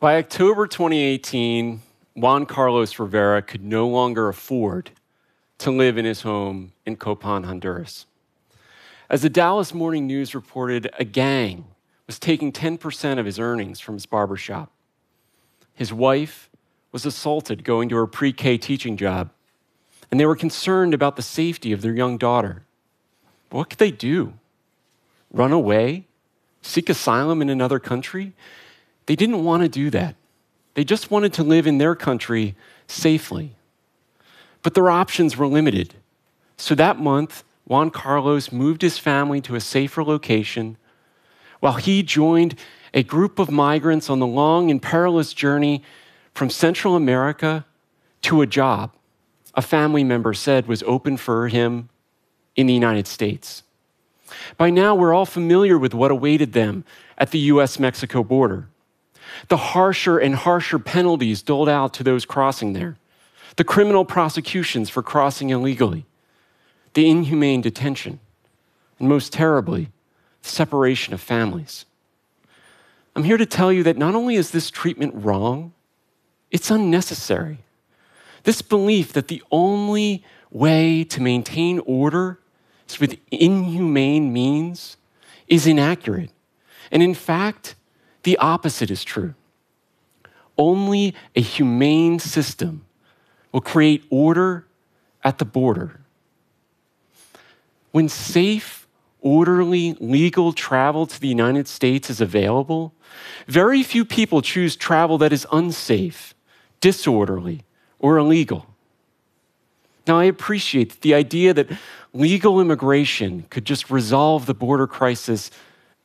By October 2018, Juan Carlos Rivera could no longer afford to live in his home in Copan, Honduras. As the Dallas Morning News reported, a gang was taking 10% of his earnings from his barbershop. His wife was assaulted going to her pre K teaching job, and they were concerned about the safety of their young daughter. What could they do? Run away? Seek asylum in another country? They didn't want to do that. They just wanted to live in their country safely. But their options were limited. So that month, Juan Carlos moved his family to a safer location while he joined a group of migrants on the long and perilous journey from Central America to a job a family member said was open for him in the United States. By now, we're all familiar with what awaited them at the US Mexico border the harsher and harsher penalties doled out to those crossing there, the criminal prosecutions for crossing illegally, the inhumane detention, and most terribly, the separation of families. I'm here to tell you that not only is this treatment wrong, it's unnecessary. This belief that the only way to maintain order is with inhumane means is inaccurate. And in fact, the opposite is true. Only a humane system will create order at the border. When safe, orderly, legal travel to the United States is available, very few people choose travel that is unsafe, disorderly, or illegal. Now, I appreciate that the idea that legal immigration could just resolve the border crisis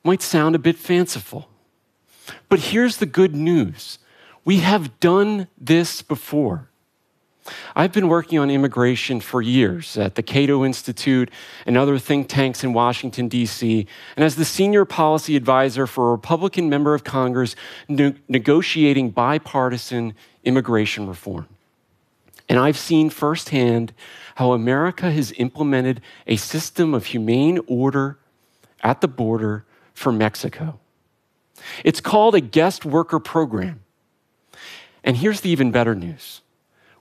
might sound a bit fanciful. But here's the good news we have done this before. I've been working on immigration for years at the Cato Institute and other think tanks in Washington, D.C., and as the senior policy advisor for a Republican member of Congress ne- negotiating bipartisan immigration reform. And I've seen firsthand how America has implemented a system of humane order at the border for Mexico. It's called a guest worker program. And here's the even better news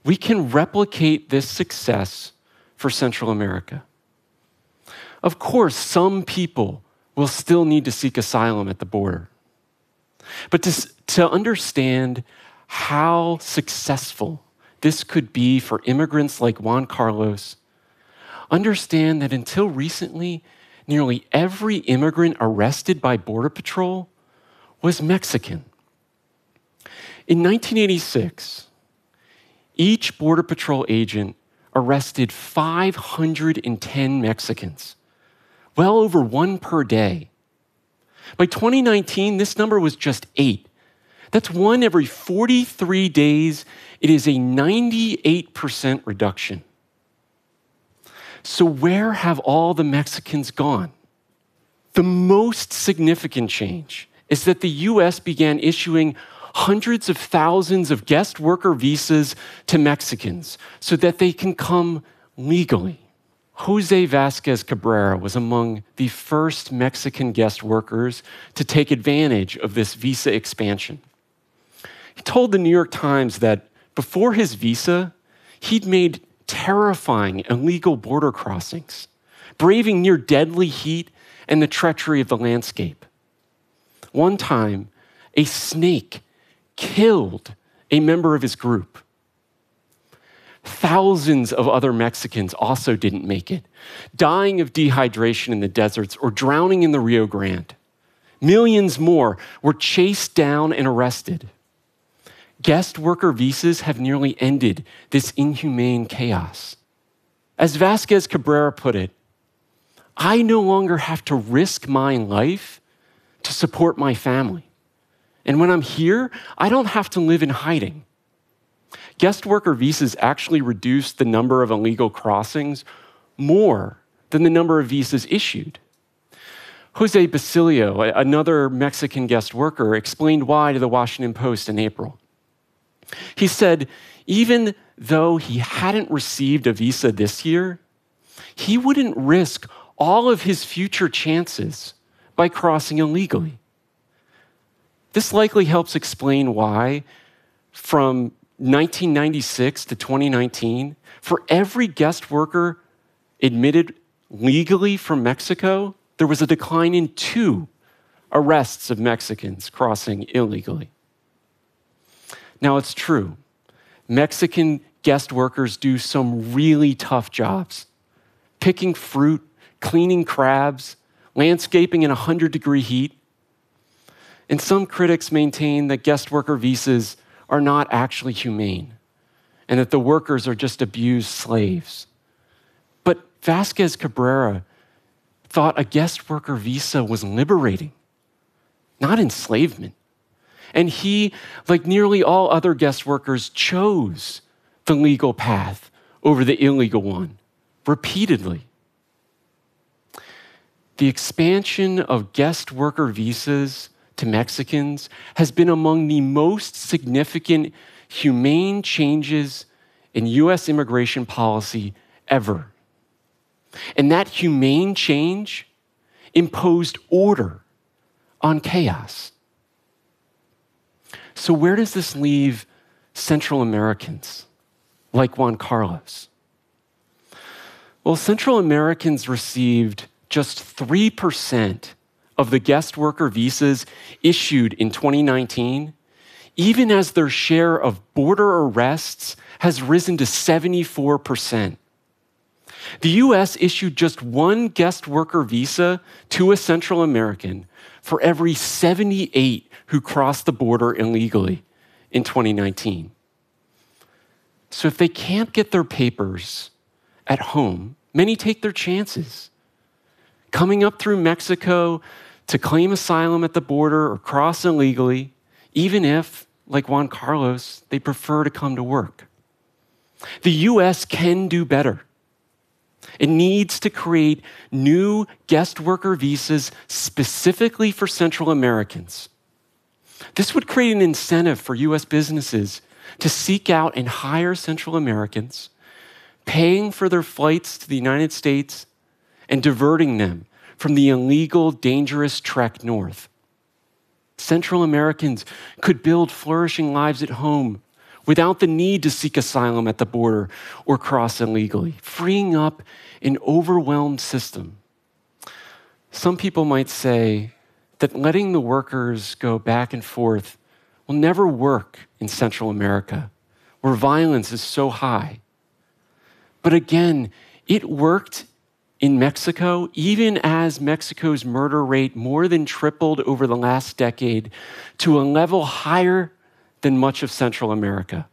we can replicate this success for Central America. Of course, some people will still need to seek asylum at the border. But to, to understand how successful this could be for immigrants like Juan Carlos, understand that until recently, nearly every immigrant arrested by Border Patrol was Mexican. In 1986, each Border Patrol agent arrested 510 Mexicans, well over one per day. By 2019, this number was just eight. That's one every 43 days. It is a 98% reduction. So, where have all the Mexicans gone? The most significant change is that the US began issuing hundreds of thousands of guest worker visas to Mexicans so that they can come legally. Jose Vasquez Cabrera was among the first Mexican guest workers to take advantage of this visa expansion. He told the New York Times that before his visa, he'd made terrifying illegal border crossings, braving near deadly heat and the treachery of the landscape. One time, a snake killed a member of his group. Thousands of other Mexicans also didn't make it, dying of dehydration in the deserts or drowning in the Rio Grande. Millions more were chased down and arrested. Guest worker visas have nearly ended this inhumane chaos. As Vasquez Cabrera put it, I no longer have to risk my life to support my family. And when I'm here, I don't have to live in hiding. Guest worker visas actually reduce the number of illegal crossings more than the number of visas issued. Jose Basilio, another Mexican guest worker, explained why to the Washington Post in April. He said, even though he hadn't received a visa this year, he wouldn't risk all of his future chances by crossing illegally. This likely helps explain why, from 1996 to 2019, for every guest worker admitted legally from Mexico, there was a decline in two arrests of Mexicans crossing illegally. Now, it's true, Mexican guest workers do some really tough jobs picking fruit, cleaning crabs, landscaping in 100 degree heat. And some critics maintain that guest worker visas are not actually humane and that the workers are just abused slaves. But Vasquez Cabrera thought a guest worker visa was liberating, not enslavement. And he, like nearly all other guest workers, chose the legal path over the illegal one repeatedly. The expansion of guest worker visas to Mexicans has been among the most significant humane changes in US immigration policy ever. And that humane change imposed order on chaos. So, where does this leave Central Americans like Juan Carlos? Well, Central Americans received just 3% of the guest worker visas issued in 2019, even as their share of border arrests has risen to 74%. The US issued just one guest worker visa to a Central American for every 78 who crossed the border illegally in 2019. So if they can't get their papers at home, many take their chances. Coming up through Mexico to claim asylum at the border or cross illegally, even if, like Juan Carlos, they prefer to come to work. The US can do better. It needs to create new guest worker visas specifically for Central Americans. This would create an incentive for US businesses to seek out and hire Central Americans, paying for their flights to the United States and diverting them from the illegal, dangerous trek north. Central Americans could build flourishing lives at home without the need to seek asylum at the border or cross illegally, freeing up an overwhelmed system. Some people might say that letting the workers go back and forth will never work in Central America, where violence is so high. But again, it worked in Mexico, even as Mexico's murder rate more than tripled over the last decade to a level higher than much of Central America.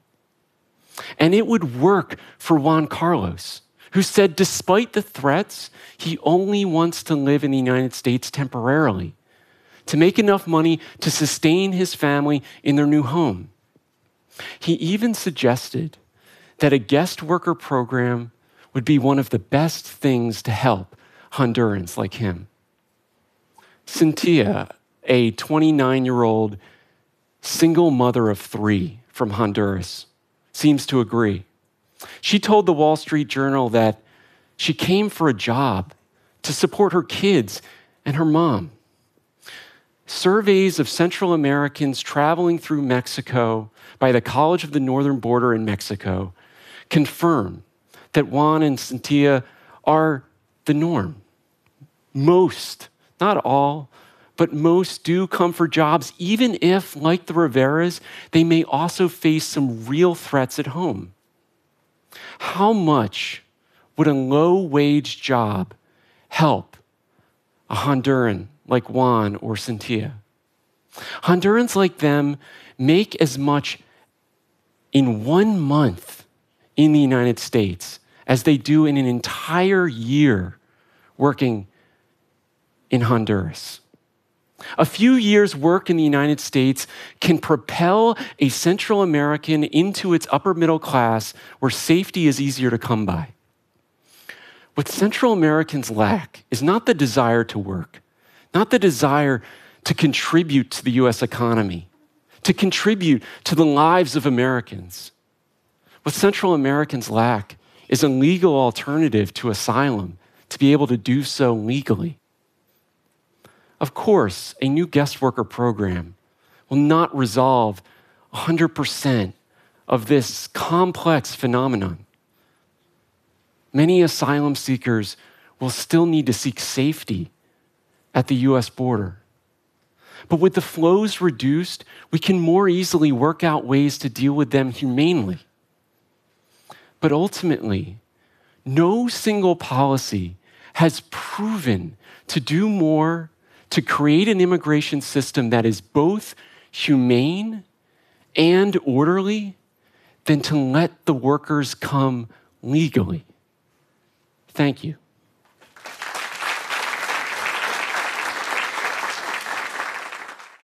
And it would work for Juan Carlos, who said despite the threats, he only wants to live in the United States temporarily to make enough money to sustain his family in their new home. He even suggested that a guest worker program would be one of the best things to help Hondurans like him. Cynthia, a 29 year old single mother of three from Honduras, seems to agree. She told the Wall Street Journal that she came for a job to support her kids and her mom. Surveys of Central Americans traveling through Mexico by the College of the Northern Border in Mexico confirm that Juan and Cynthia are the norm. Most, not all, but most do come for jobs, even if, like the Riveras, they may also face some real threats at home. How much would a low wage job help a Honduran like Juan or Cynthia. Hondurans like them make as much in one month in the United States as they do in an entire year working in Honduras. A few years' work in the United States can propel a Central American into its upper middle class where safety is easier to come by. What Central Americans lack is not the desire to work, not the desire to contribute to the US economy, to contribute to the lives of Americans. What Central Americans lack is a legal alternative to asylum to be able to do so legally. Of course, a new guest worker program will not resolve 100% of this complex phenomenon. Many asylum seekers will still need to seek safety at the US border. But with the flows reduced, we can more easily work out ways to deal with them humanely. But ultimately, no single policy has proven to do more to create an immigration system that is both humane and orderly than to let the workers come legally. Thank you.